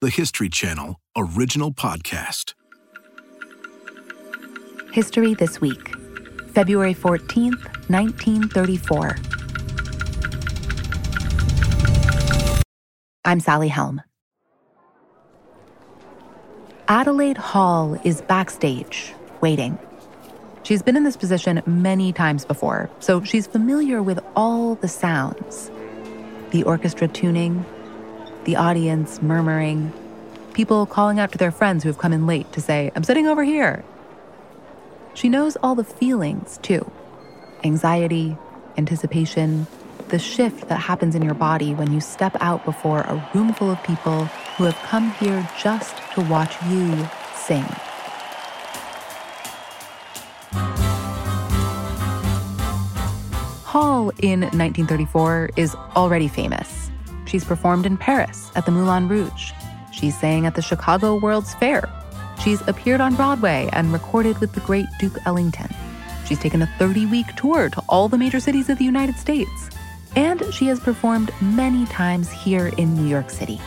the History Channel original podcast. History This Week, February 14th, 1934. I'm Sally Helm. Adelaide Hall is backstage, waiting. She's been in this position many times before, so she's familiar with all the sounds the orchestra tuning, the audience murmuring, people calling out to their friends who have come in late to say, I'm sitting over here. She knows all the feelings, too anxiety, anticipation, the shift that happens in your body when you step out before a room full of people who have come here just to watch you sing. Hall in 1934 is already famous. She's performed in Paris at the Moulin Rouge. She's sang at the Chicago World's Fair. She's appeared on Broadway and recorded with the great Duke Ellington. She's taken a 30 week tour to all the major cities of the United States. And she has performed many times here in New York City.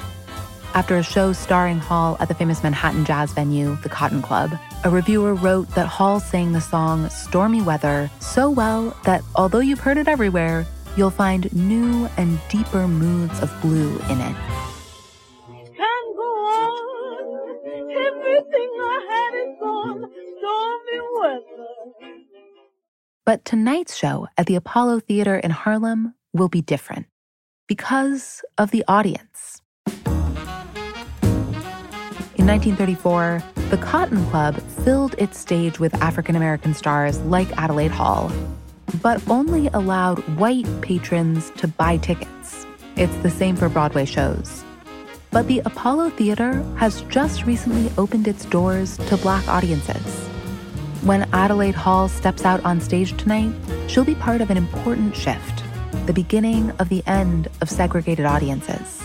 After a show starring Hall at the famous Manhattan jazz venue, the Cotton Club, a reviewer wrote that Hall sang the song Stormy Weather so well that although you've heard it everywhere, you'll find new and deeper moods of blue in it. Can't go on. Everything I had is gone. Stormy weather. But tonight's show at the Apollo Theater in Harlem will be different because of the audience. In 1934, the Cotton Club filled its stage with African American stars like Adelaide Hall, but only allowed white patrons to buy tickets. It's the same for Broadway shows. But the Apollo Theater has just recently opened its doors to black audiences. When Adelaide Hall steps out on stage tonight, she'll be part of an important shift the beginning of the end of segregated audiences.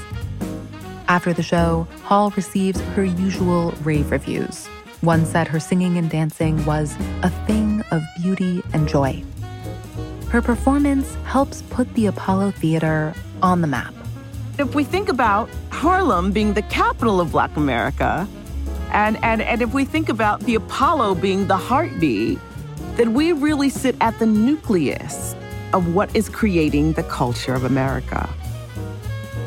After the show, Hall receives her usual rave reviews. One said her singing and dancing was a thing of beauty and joy. Her performance helps put the Apollo Theater on the map. If we think about Harlem being the capital of Black America, and, and, and if we think about the Apollo being the heartbeat, then we really sit at the nucleus of what is creating the culture of America.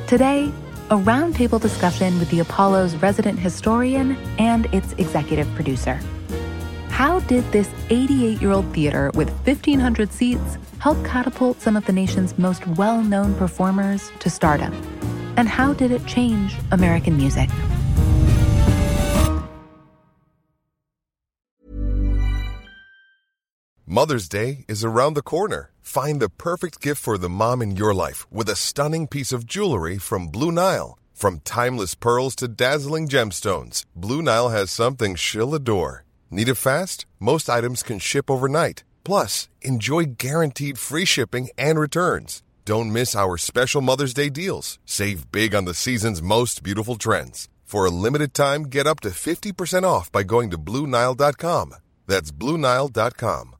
Today, a roundtable discussion with the Apollo's resident historian and its executive producer. How did this 88 year old theater with 1,500 seats help catapult some of the nation's most well known performers to stardom? And how did it change American music? Mother's Day is around the corner. Find the perfect gift for the mom in your life with a stunning piece of jewelry from Blue Nile. From timeless pearls to dazzling gemstones, Blue Nile has something she'll adore. Need it fast? Most items can ship overnight. Plus, enjoy guaranteed free shipping and returns. Don't miss our special Mother's Day deals. Save big on the season's most beautiful trends. For a limited time, get up to 50% off by going to BlueNile.com. That's BlueNile.com.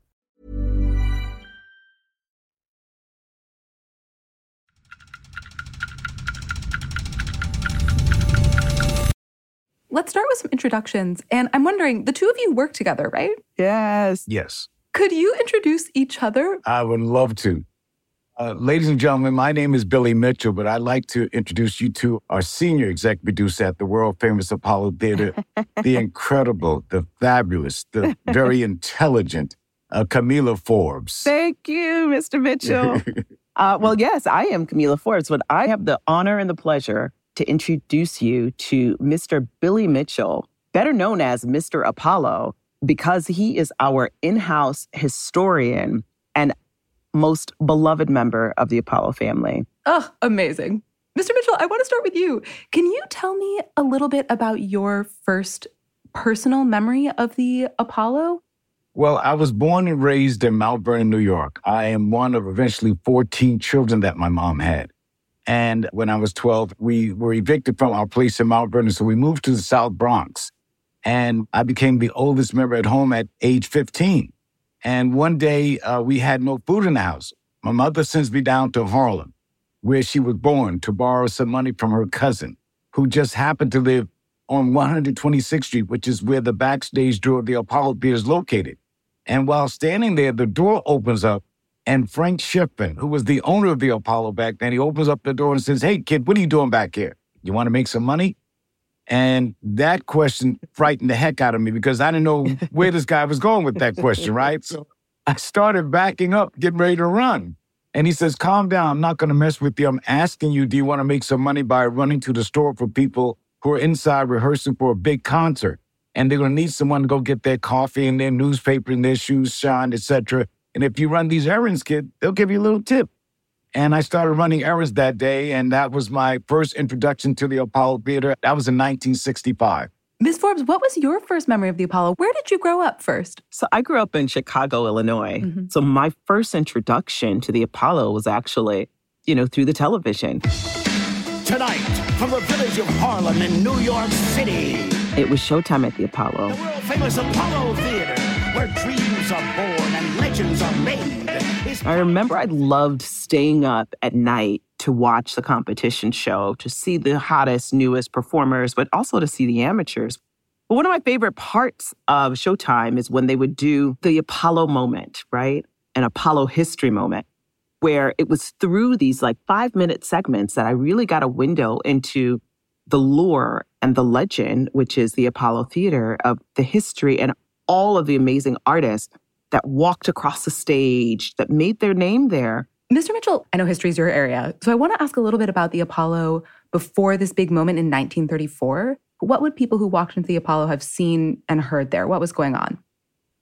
Let's start with some introductions. And I'm wondering, the two of you work together, right? Yes. Yes, Could you introduce each other? I would love to. Uh, ladies and gentlemen, my name is Billy Mitchell, but I'd like to introduce you to our senior executive producer at the world famous Apollo Theater, the incredible, the fabulous, the very intelligent uh, Kamilah Forbes. Thank you, Mr. Mitchell. uh, well, yes, I am Kamilah Forbes, but I have the honor and the pleasure to introduce you to Mr. Billy Mitchell, better known as Mr. Apollo, because he is our in house historian and most beloved member of the Apollo family. Oh, amazing. Mr. Mitchell, I want to start with you. Can you tell me a little bit about your first personal memory of the Apollo? Well, I was born and raised in Mount Vernon, New York. I am one of eventually 14 children that my mom had. And when I was 12, we were evicted from our place in Mount Vernon. So we moved to the South Bronx. And I became the oldest member at home at age 15. And one day uh, we had no food in the house. My mother sends me down to Harlem, where she was born, to borrow some money from her cousin. who just happened to live on 126th Street, which is where the backstage door of the Apollo Theater is located. And while standing there, the door opens up, and Frank Schiffman, who was the owner of the Apollo back then, he opens up the door and says, Hey, kid, what are you doing back here? You want to make some money? And that question frightened the heck out of me because I didn't know where this guy was going with that question, right? So I started backing up, getting ready to run. And he says, Calm down. I'm not going to mess with you. I'm asking you, do you want to make some money by running to the store for people who are inside rehearsing for a big concert? And they're going to need someone to go get their coffee and their newspaper and their shoes shined, etc. And if you run these errands, kid, they'll give you a little tip. And I started running errands that day, and that was my first introduction to the Apollo Theater. That was in 1965. Ms. Forbes, what was your first memory of the Apollo? Where did you grow up first? So I grew up in Chicago, Illinois. Mm-hmm. So my first introduction to the Apollo was actually, you know, through the television. Tonight, from the village of Harlem in New York City. It was showtime at the Apollo. The world famous Apollo Theater, where dreams are born and legends are made. I remember I loved staying up at night to watch the competition show, to see the hottest, newest performers, but also to see the amateurs. But one of my favorite parts of Showtime is when they would do the Apollo moment, right? An Apollo history moment, where it was through these like five minute segments that I really got a window into the lore and the legend, which is the Apollo Theater, of the history and all of the amazing artists that walked across the stage, that made their name there. Mr. Mitchell, I know history is your area. So I want to ask a little bit about the Apollo before this big moment in 1934. What would people who walked into the Apollo have seen and heard there? What was going on?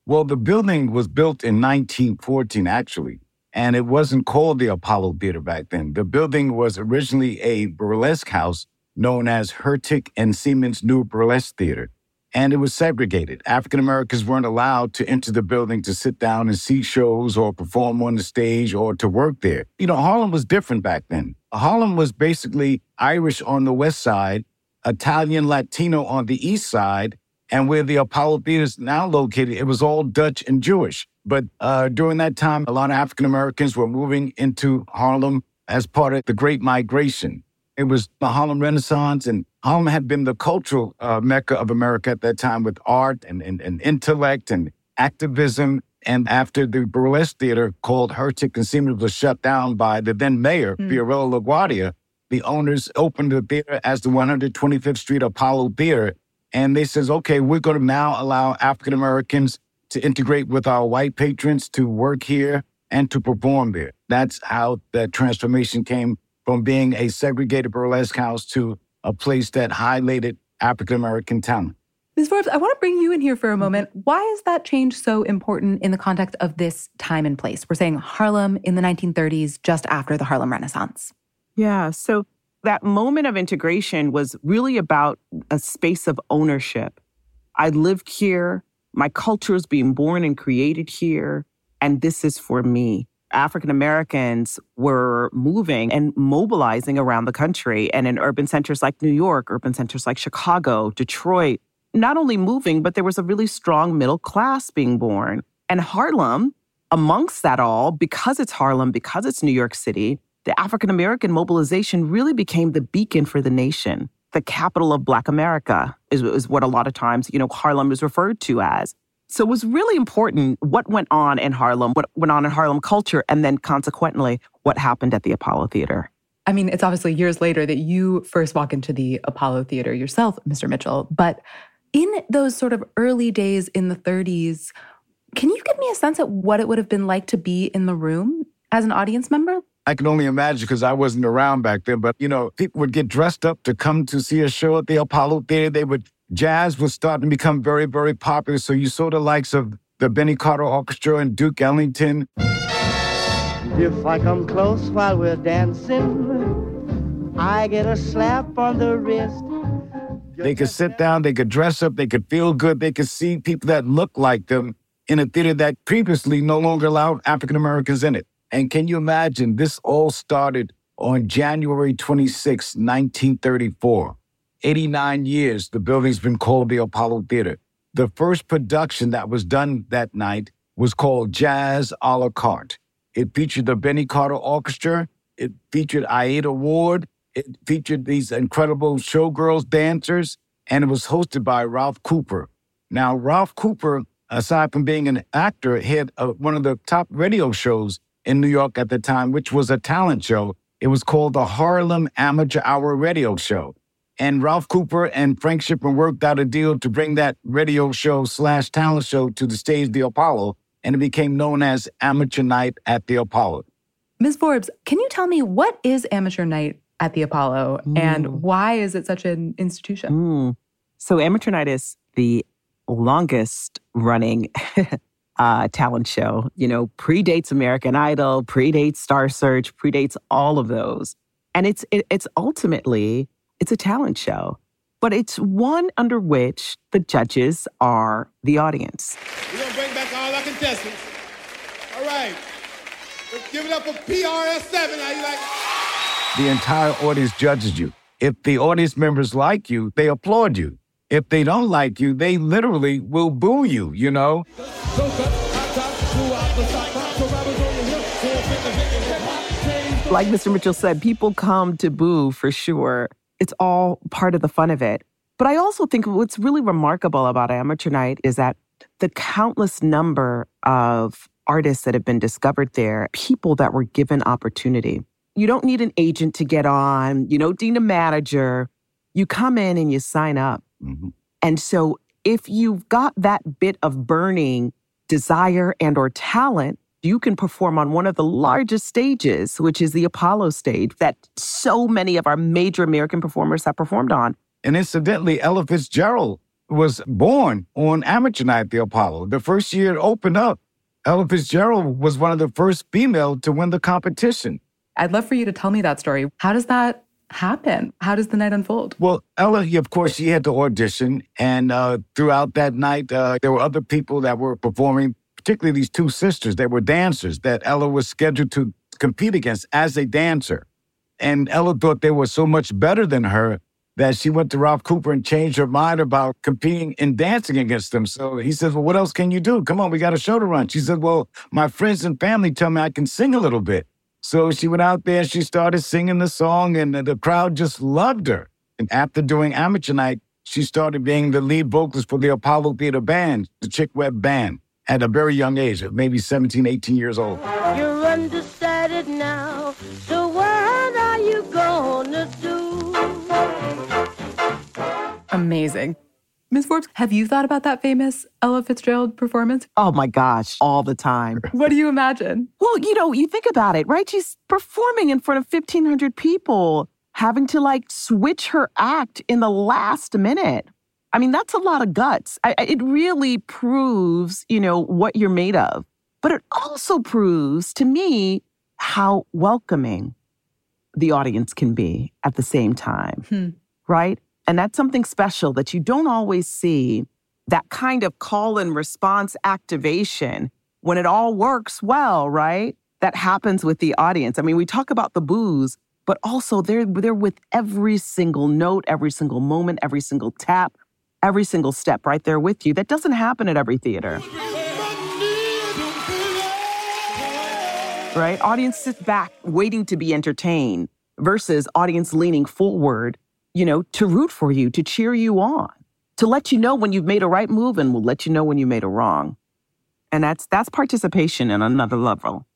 Well, the building was built in 1914, actually, and it wasn't called the Apollo Theater back then. The building was originally a burlesque house known as Hurtig and Seamon's New Burlesque Theater and it was segregated. African Americans weren't allowed to enter the building to sit down and see shows or perform on the stage or to work there. You know, Harlem was different back then. Harlem was basically Irish on the west side, Italian Latino on the east side, and where the Apollo Theater is now located, it was all Dutch and Jewish. But uh, during that time, a lot of African Americans were moving into Harlem as part of the Great Migration. It was the Harlem Renaissance, and Harlem had been the cultural uh, mecca of America at that time with art and, and, and intellect and activism. And after the burlesque theater called Hurtig and Seamon's was shut down by the then mayor, mm. Fiorello LaGuardia, the owners opened the theater as the 125th Street Apollo Theater. And they says, okay, we're going to now allow African Americans to integrate with our white patrons to work here and to perform there. That's how that transformation came from being a segregated burlesque house to a place that highlighted African American talent. Ms. Forbes, I want to bring you in here for a mm-hmm. moment. Why is that change so important in the context of this time and place? We're saying Harlem in the 1930s, just after the Harlem Renaissance. Yeah. So that moment of integration was really about a space of ownership. I lived here, my culture is being born and created here, and this is for me. African Americans were moving and mobilizing around the country and in urban centers like New York, urban centers like Chicago, Detroit, not only moving, but there was a really strong middle class being born. And Harlem, amongst that all, because it's Harlem, because it's New York City, the African American mobilization really became the beacon for the nation. The capital of Black America is, is what a lot of times, you know, Harlem is referred to as. So it was really important what went on in Harlem, what went on in Harlem culture, and then consequently, what happened at the Apollo Theater. I mean, it's obviously years later that you first walk into the Apollo Theater yourself, Mr. Mitchell. But in those sort of early days in the 30s, can you give me a sense of what it would have been like to be in the room as an audience member? I can only imagine because I wasn't around back then. But, you know, people would get dressed up to come to see a show at the Apollo Theater. They would jazz was starting to become very, very popular. So you saw the likes of the Benny Carter Orchestra and Duke Ellington. If I come close while we're dancing, I get a slap on the wrist. They could sit down, they could dress up, they could feel good, they could see people that look like them in a theater that previously no longer allowed African Americans in it. And can you imagine this all started on January 26, 1934. 89 years, the building's been called the Apollo Theater. The first production that was done that night was called Jazz a la carte. It featured the Benny Carter Orchestra. It featured Aida Ward. It featured these incredible showgirls, dancers, and it was hosted by Ralph Cooper. Now, Ralph Cooper, aside from being an actor, had uh, one of the top radio shows in New York at the time, which was a talent show. It was called the Harlem Amateur Hour Radio Show. And Ralph Cooper and Frank Schiffman worked out a deal to bring that radio show slash talent show to the stage, the Apollo, and it became known as Amateur Night at the Apollo. Ms. Forbes, can you tell me what is Amateur Night at the Apollo and Mm. why is it such an institution? Mm. So Amateur Night is the longest running uh, talent show. You know, predates American Idol, predates Star Search, predates all of those, and it's it, it's ultimately it's a talent show, but it's one under which the judges are the audience. We're gonna bring back all our contestants. All right. Let's give it up for PRS7. How you like? The entire audience judges you. If the audience members like you, they applaud you. If they don't like you, they literally will boo you, you know? Like Mr. Mitchell said, people come to boo for sure. It's all part of the fun of it. But I also think what's really remarkable about Amateur Night is that the countless number of artists that have been discovered there, people that were given opportunity. You don't need an agent to get on, you don't need a manager. You come in and you sign up. Mhm. And so if you've got that bit of burning desire and or talent, you can perform on one of the largest stages, which is the Apollo stage that so many of our major American performers have performed on. And incidentally, Ella Fitzgerald was born on Amateur Night at the Apollo. The first year it opened up, Ella Fitzgerald was one of the first female to win the competition. I'd love for you to tell me that story. How does that happen? How does the night unfold? Well, Ella, of course, she had to audition. And uh, throughout that night, uh, there were other people that were performing, particularly these two sisters. that were dancers that Ella was scheduled to compete against as a dancer. And Ella thought they were so much better than her that she went to Ralph Cooper and changed her mind about competing and dancing against them. So he says, Well, what else can you do? Come on, we got a show to run. She said, Well, my friends and family tell me I can sing a little bit. So she went out there, and she started singing the song, and the crowd just loved her. And after doing Amateur Night, she started being the lead vocalist for the Apollo Theater Band, the Chick Webb Band, at a very young age, of maybe 17, 18 years old. You're undecided now, so what are you gonna do? Amazing. Ms. Forbes, have you thought about that famous Ella Fitzgerald performance? Oh my gosh, all the time. What do you imagine? Well, you know, you think about it, right? She's performing in front of 1,500 people, having to like switch her act in the last minute. I mean, that's a lot of guts. I, it really proves, you know, what you're made of. But it also proves to me how welcoming the audience can be at the same time, Hmm. right? And that's something special that you don't always see that kind of call and response activation when it all works well, right? That happens with the audience. I mean, we talk about the booze, but also they're they're with every single note, every single moment, every single tap, every single step right there with you. That doesn't happen at every theater. Right? Audience sits back waiting to be entertained versus audience leaning forward, you know, to root for you, to cheer you on, to let you know when you've made a right move and will let you know when you made a wrong. And that's that's participation in another level.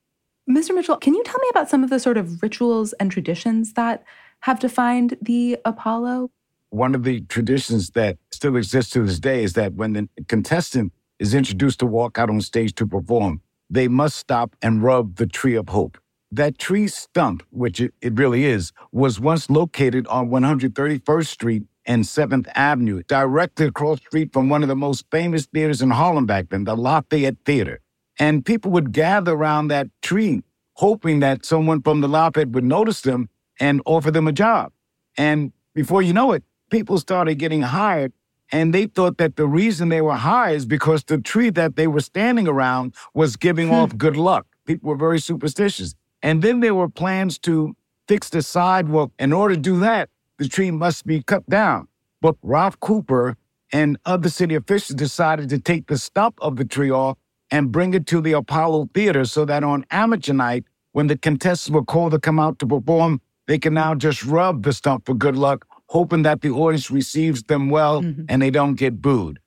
Mr. Mitchell, can you tell me about some of the sort of rituals and traditions that have defined the Apollo? One of the traditions that still exists to this day is that when the contestant is introduced to walk out on stage to perform, they must stop and rub the tree of hope. That tree stump, which it, it really is, was once located on 131st Street and 7th Avenue, directly across street from one of the most famous theaters in Harlem back then, the Lafayette Theater. And people would gather around that tree, hoping that someone from the Lafayette would notice them and offer them a job. And before you know it, people started getting hired. And they thought that the reason they were hired is because the tree that they were standing around was giving hmm. off good luck. People were very superstitious. And then there were plans to fix the sidewalk. In order to do that, the tree must be cut down. But Ralph Cooper and other city officials decided to take the stump of the tree off and bring it to the Apollo Theater so that on amateur night, when the contestants were called to come out to perform, they can now just rub the stump for good luck, hoping that the audience receives them well Mhm. and they don't get booed.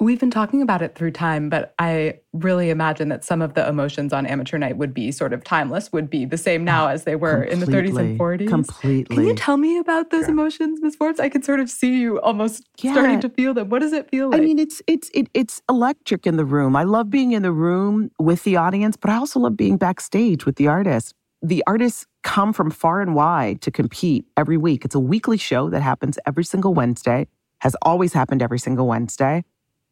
We've been talking about it through time, but I really imagine that some of the emotions on amateur night would be sort of timeless, would be the same now as they were in the 30s and 40s. Completely. Can you tell me about those emotions, Ms. Forbes? I can sort of see you almost starting to feel them. What does it feel like? I mean, it's it's it, it's electric in the room. I love being in the room with the audience, but I also love being backstage with the artists. The artists come from far and wide to compete every week. It's a weekly show that happens every single Wednesday. Has always happened every single Wednesday.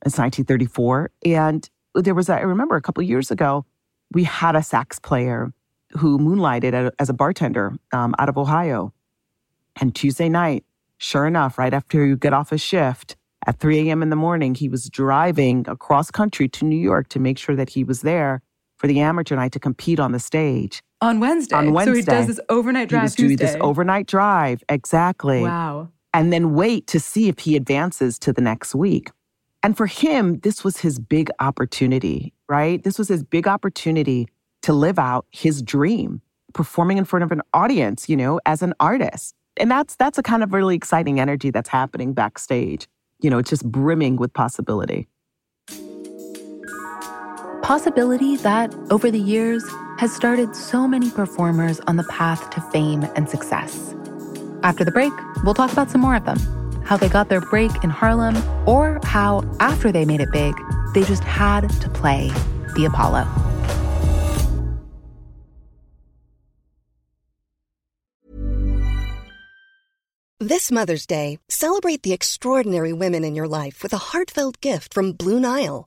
It's 1934, and there was a, I remember a couple years ago we had a sax player who moonlighted as a bartender um, out of Ohio. And Tuesday night, sure enough, right after you get off a shift at 3 a.m. in the morning, he was driving across country to New York to make sure that he was there for the amateur night to compete on the stage. on Wednesday. On Wednesday. So he does this overnight He drive was doing Tuesday. this overnight drive, exactly. Wow. And then wait to see if he advances to the next week. And for him, this was his big opportunity, right? This was his big opportunity to live out his dream, performing in front of an audience, you know, as an artist. And that's that's a kind of really exciting energy that's happening backstage. You know, it's just brimming with possibility. Possibility that, over the years, has started so many performers on the path to fame and success. After the break, we'll talk about some more of them how they got their break in Harlem, or how, after they made it big, they just had to play the Apollo. This Mother's Day, celebrate the extraordinary women in your life with a heartfelt gift from Blue Nile.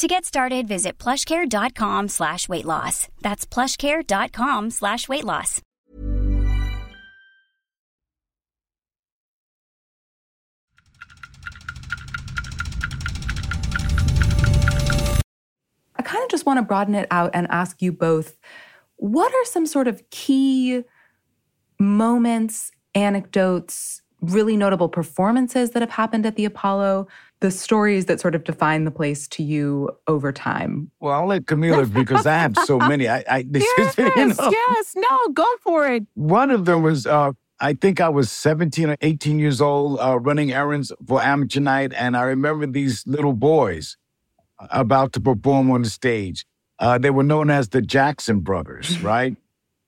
To get started, visit plushcare.com slash weight loss. That's plushcare.com slash weight loss. I kind of just want to broaden it out and ask you both what are some sort of key moments, anecdotes, really notable performances that have happened at the Apollo, the stories that sort of define the place to you over time? Well, I'll let Kamilah because I have so many. I, I this is, you Yes, know. yes, no, go for it. One of them was, uh, I think I was 17 or 18 years old uh, running errands for amateur night. And I remember these little boys about to perform on the stage. Uh, they were known as the Jackson Brothers, right?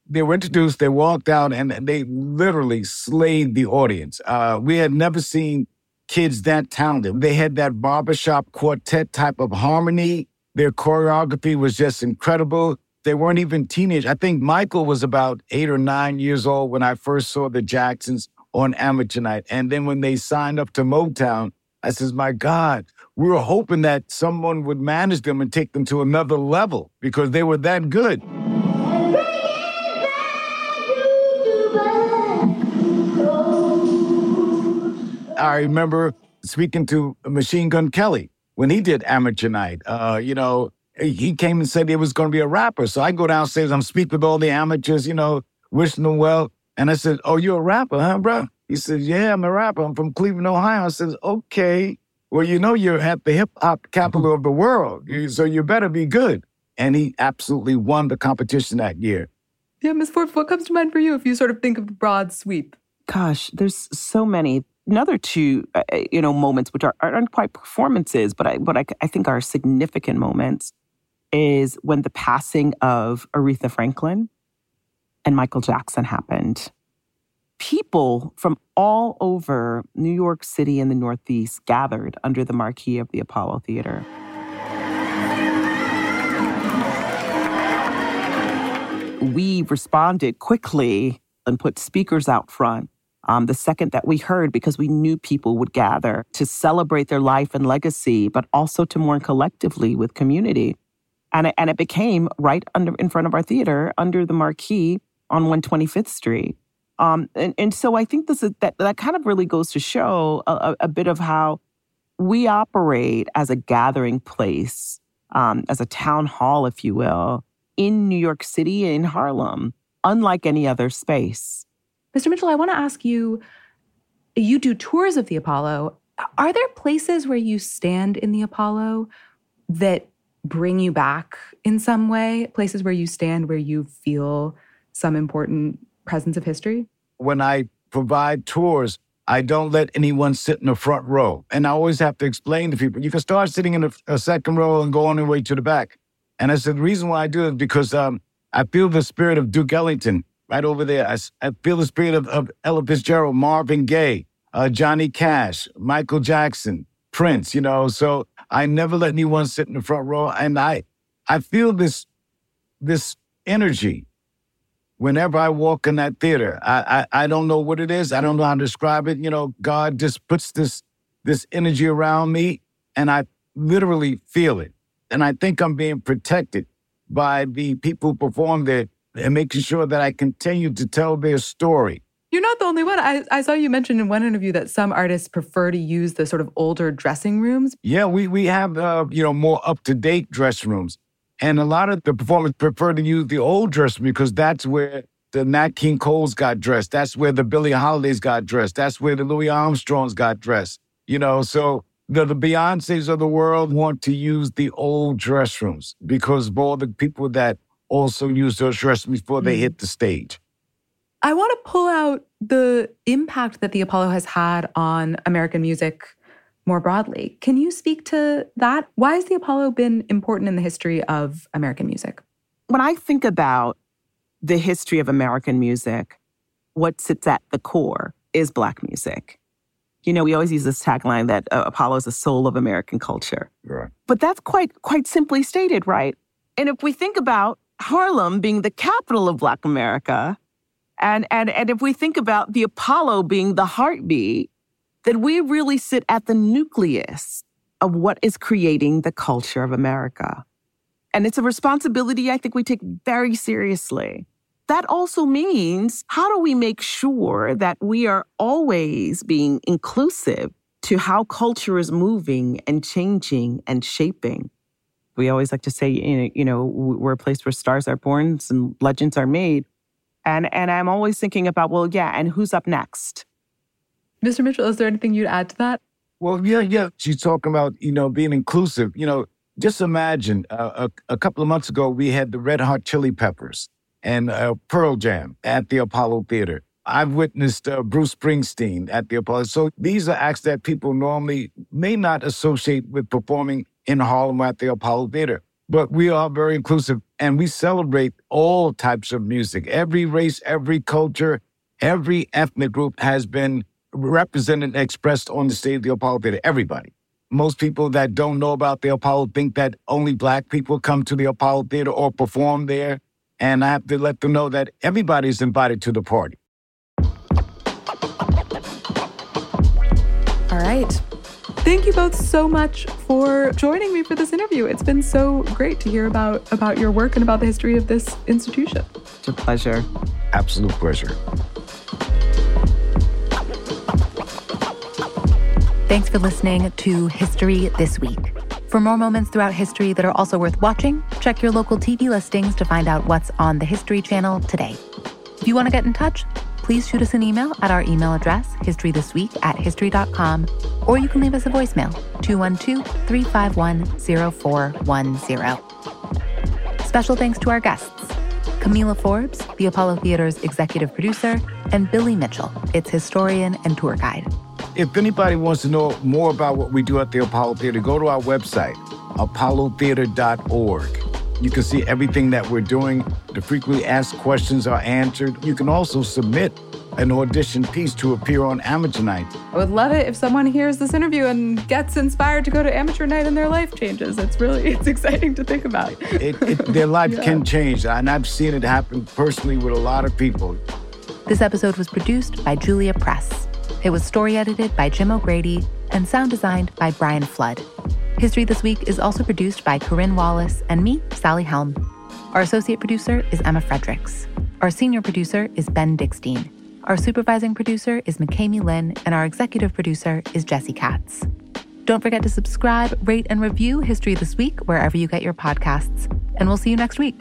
They were introduced, they walked out, and they literally slayed the audience. Uh, we had never seen kids that talented. They had that barbershop quartet type of harmony. Their choreography was just incredible. They weren't even teenage. I think Michael was about eight or nine years old when I first saw the Jacksons on amateur night. And then when they signed up to Motown, I says, my God, we were hoping that someone would manage them and take them to another level because they were that good. I remember speaking to Machine Gun Kelly when he did Amateur Night. Uh, you know, he came and said he was going to be a rapper. So I go downstairs, I'm speaking with all the amateurs, you know, wishing them well. And I said, Oh, you're a rapper, huh, bro? He said, Yeah, I'm a rapper. I'm from Cleveland, Ohio. I said, Okay. Well, you know, you're at the hip hop capital of the world. So you better be good. And he absolutely won the competition that year. Yeah, Ms. Forbes, what comes to mind for you if you sort of think of the broad sweep? Gosh, there's so many. Another two, uh, uh, you know, moments which are, aren't quite performances, but I, but I, I think are significant moments, is when the passing of Aretha Franklin and Michael Jackson happened. People from all over New York City and the Northeast gathered under the marquee of the Apollo Theater. we responded quickly and put speakers out front um, the second that we heard because we knew people would gather to celebrate their life and legacy, but also to mourn collectively with community. And it, and it became right under in front of our theater under the marquee on 125th Street. Um, and, and so I think this is that that kind of really goes to show a, a bit of how we operate as a gathering place, um, as a town hall, if you will, in New York City, in Harlem, unlike any other space. Mr. Mitchell, I want to ask you you do tours of the Apollo. Are there places where you stand in the Apollo that bring you back in some way? Places where you stand where you feel some important presence of history? When I provide tours, I don't let anyone sit in the front row. And I always have to explain to people you can start sitting in a, a second row and go on your way to the back. And I said, the reason why I do it is because um, I feel the spirit of Duke Ellington right over there. I, I feel the spirit of, of Ella Fitzgerald, Marvin Gaye, uh, Johnny Cash, Michael Jackson, Prince, you know. So I never let anyone sit in the front row. And I, I feel this, this energy whenever I walk in that theater. I, I, I don't know what it is. I don't know how to describe it. You know, God just puts this, this energy around me and I literally feel it. And I think I'm being protected by the people who perform there and making sure that I continue to tell their story. You're not the only one. I, I saw you mention in one interview that some artists prefer to use the sort of older dressing rooms. Yeah, we we have uh, you know more up to date dressing rooms, and a lot of the performers prefer to use the old dressing room because that's where the Nat King Coles got dressed. That's where the Billie Holidays got dressed. That's where the Louis Armstrongs got dressed. You know, so the, the Beyonces of the world want to use the old dress rooms because of all the people that also use those restrooms before they hit the stage. I want to pull out the impact that the Apollo has had on American music more broadly. Can you speak to that? Why has the Apollo been important in the history of American music? When I think about the history of American music, what sits at the core is Black music. You know, we always use this tagline that uh, Apollo is the soul of American culture. Right. But that's quite quite simply stated, right? And if we think about Harlem being the capital of Black America, and, and, and if we think about the Apollo being the heartbeat, that we really sit at the nucleus of what is creating the culture of America. And it's a responsibility I think we take very seriously. That also means how do we make sure that we are always being inclusive to how culture is moving and changing and shaping? We always like to say, you know, we're a place where stars are born and legends are made. And and I'm always thinking about, well, yeah, and who's up next? Mr. Mitchell, is there anything you'd add to that? Well, yeah, yeah. She's talking about, you know, being inclusive. You know, just imagine uh, a, a, couple of months ago, we had the Red Hot Chili Peppers and uh, Pearl Jam at the Apollo Theater. I've witnessed uh, Bruce Springsteen at the Apollo. So these are acts that people normally may not associate with performing in Harlem at the Apollo Theater. But we are very inclusive and we celebrate all types of music. Every race, every culture, every ethnic group has been represented and expressed on the stage of the Apollo Theater. Everybody. Most people that don't know about the Apollo think that only black people come to the Apollo Theater or perform there. And I have to let them know that everybody's invited to the party. All right. Thank you both so much for joining me for this interview. It's been so great to hear about about your work and about the history of this institution. It's a pleasure. Absolute pleasure. Thanks for listening to History This Week. For more moments throughout history that are also worth watching, check your local TV listings to find out what's on the History Channel today. If you want to get in touch, please shoot us an email at our email address, historythisweek at history.com, or you can leave us a voicemail, 212 351 0410. Special thanks to our guests Kamilah Forbes, the Apollo Theater's executive producer, and Billy Mitchell, its historian and tour guide. If anybody wants to know more about what we do at the Apollo Theater, go to our website, apollotheater.org. You can see everything that we're doing. The frequently asked questions are answered. You can also submit an audition piece to appear on Amateur Night. I would love it if someone hears this interview and gets inspired to go to amateur night and their life changes. It's really it's exciting to think about. It, it, their life Yeah. can change, and I've seen it happen personally with a lot of people. This episode was produced by Julia Press. It was story edited by Jim O'Grady and sound designed by Brian Flood. History This Week is also produced by Corinne Wallace and me, Sally Helm. Our associate producer is Emma Fredericks. Our senior producer is Ben Dickstein. Our supervising producer is McKamey Lynn, and our executive producer is Jesse Katz. Don't forget to subscribe, rate, and review History This Week wherever you get your podcasts. And we'll see you next week.